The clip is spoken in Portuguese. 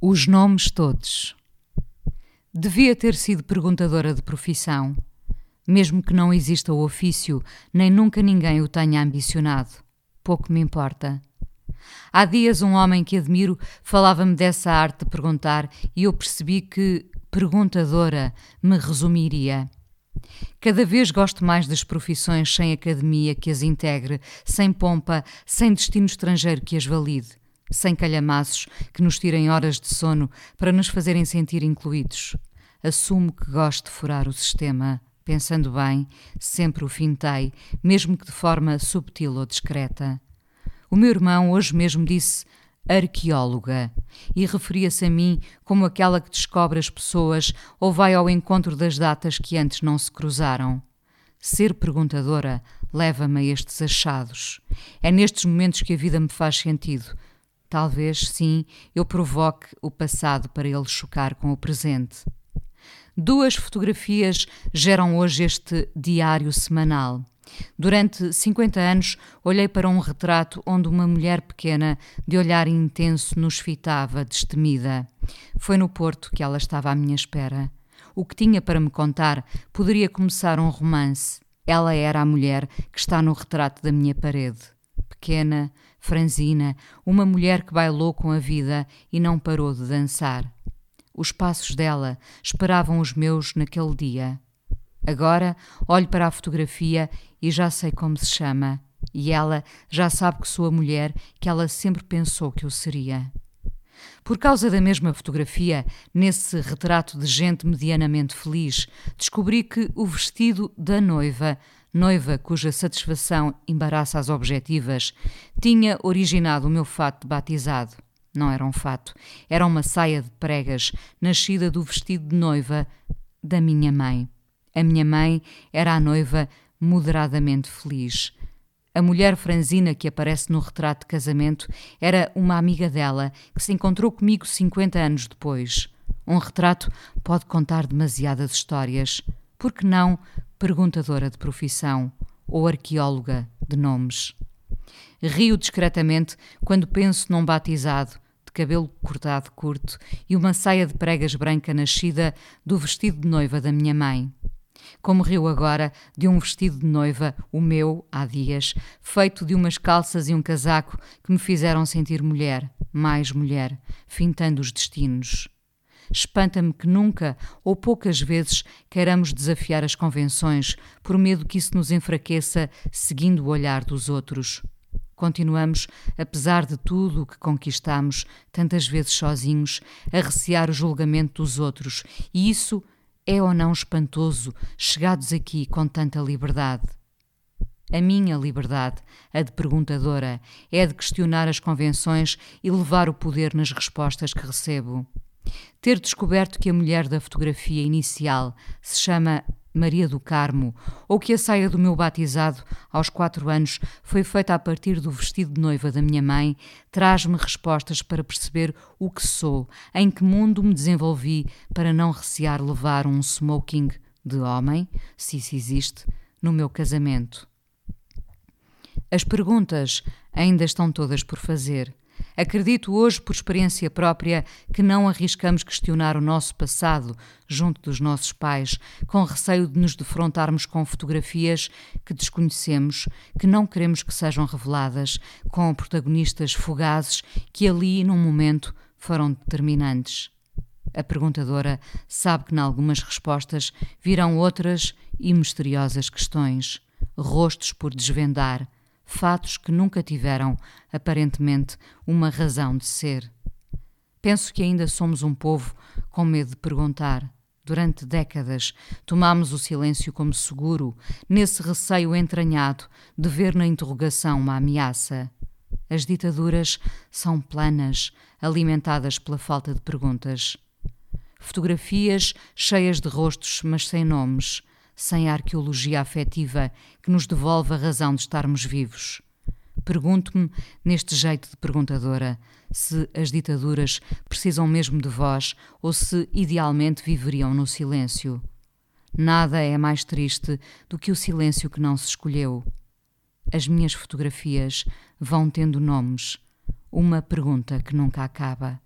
Os nomes todos. Devia ter sido perguntadora de profissão, mesmo que não exista o ofício, nem nunca ninguém o tenha ambicionado. Pouco me importa. Há dias um homem que admiro falava-me dessa arte de perguntar e eu percebi que perguntadora me resumiria. Cada vez gosto mais das profissões sem academia que as integre, sem pompa, sem destino estrangeiro que as valide sem calhamaços que nos tirem horas de sono para nos fazerem sentir incluídos. Assumo que gosto de furar o sistema, pensando bem, sempre o fintei, mesmo que de forma subtil ou discreta. O meu irmão hoje mesmo disse arqueóloga e referia-se a mim como aquela que descobre as pessoas ou vai ao encontro das datas que antes não se cruzaram. Ser perguntadora leva-me a estes achados. É nestes momentos que a vida me faz sentido Talvez, sim, eu provoque o passado para ele chocar com o presente. Duas fotografias geram hoje este diário semanal. Durante 50 anos, olhei para um retrato onde uma mulher pequena, de olhar intenso, nos fitava, destemida. Foi no Porto que ela estava à minha espera. O que tinha para me contar poderia começar um romance. Ela era a mulher que está no retrato da minha parede. Pequena, franzina, uma mulher que bailou com a vida e não parou de dançar. Os passos dela esperavam os meus naquele dia. Agora olho para a fotografia e já sei como se chama, e ela já sabe que sou a mulher que ela sempre pensou que eu seria. Por causa da mesma fotografia, nesse retrato de gente medianamente feliz, descobri que o vestido da noiva noiva cuja satisfação embaraça as objetivas, tinha originado o meu fato de batizado. Não era um fato, era uma saia de pregas, nascida do vestido de noiva da minha mãe. A minha mãe era a noiva moderadamente feliz. A mulher franzina que aparece no retrato de casamento era uma amiga dela que se encontrou comigo 50 anos depois. Um retrato pode contar demasiadas histórias. Por que não perguntadora de profissão ou arqueóloga de nomes. Rio discretamente quando penso num batizado de cabelo cortado curto e uma saia de pregas branca nascida do vestido de noiva da minha mãe. Como riu agora de um vestido de noiva, o meu, há dias, feito de umas calças e um casaco que me fizeram sentir mulher, mais mulher, fintando os destinos. Espanta-me que nunca ou poucas vezes queiramos desafiar as convenções por medo que isso nos enfraqueça seguindo o olhar dos outros. Continuamos, apesar de tudo o que conquistamos, tantas vezes sozinhos, a recear o julgamento dos outros, e isso é ou não espantoso, chegados aqui com tanta liberdade. A minha liberdade, a de perguntadora, é de questionar as convenções e levar o poder nas respostas que recebo. Ter descoberto que a mulher da fotografia inicial se chama Maria do Carmo, ou que a saia do meu batizado aos quatro anos foi feita a partir do vestido de noiva da minha mãe, traz-me respostas para perceber o que sou, em que mundo me desenvolvi para não recear levar um smoking de homem, se isso existe, no meu casamento. As perguntas ainda estão todas por fazer. Acredito hoje, por experiência própria, que não arriscamos questionar o nosso passado junto dos nossos pais, com receio de nos defrontarmos com fotografias que desconhecemos, que não queremos que sejam reveladas, com protagonistas fugazes que ali, num momento, foram determinantes. A perguntadora sabe que, em algumas respostas, virão outras e misteriosas questões, rostos por desvendar fatos que nunca tiveram, aparentemente, uma razão de ser. Penso que ainda somos um povo com medo de perguntar. Durante décadas tomámos o silêncio como seguro, nesse receio entranhado de ver na interrogação uma ameaça. As ditaduras são planas, alimentadas pela falta de perguntas. Fotografias cheias de rostos, mas sem nomes, sem a arqueologia afetiva que nos devolve a razão de estarmos vivos. Pergunto-me, neste jeito de perguntadora, se as ditaduras precisam mesmo de voz ou se idealmente viveriam no silêncio. Nada é mais triste do que o silêncio que não se escolheu. As minhas fotografias vão tendo nomes, uma pergunta que nunca acaba.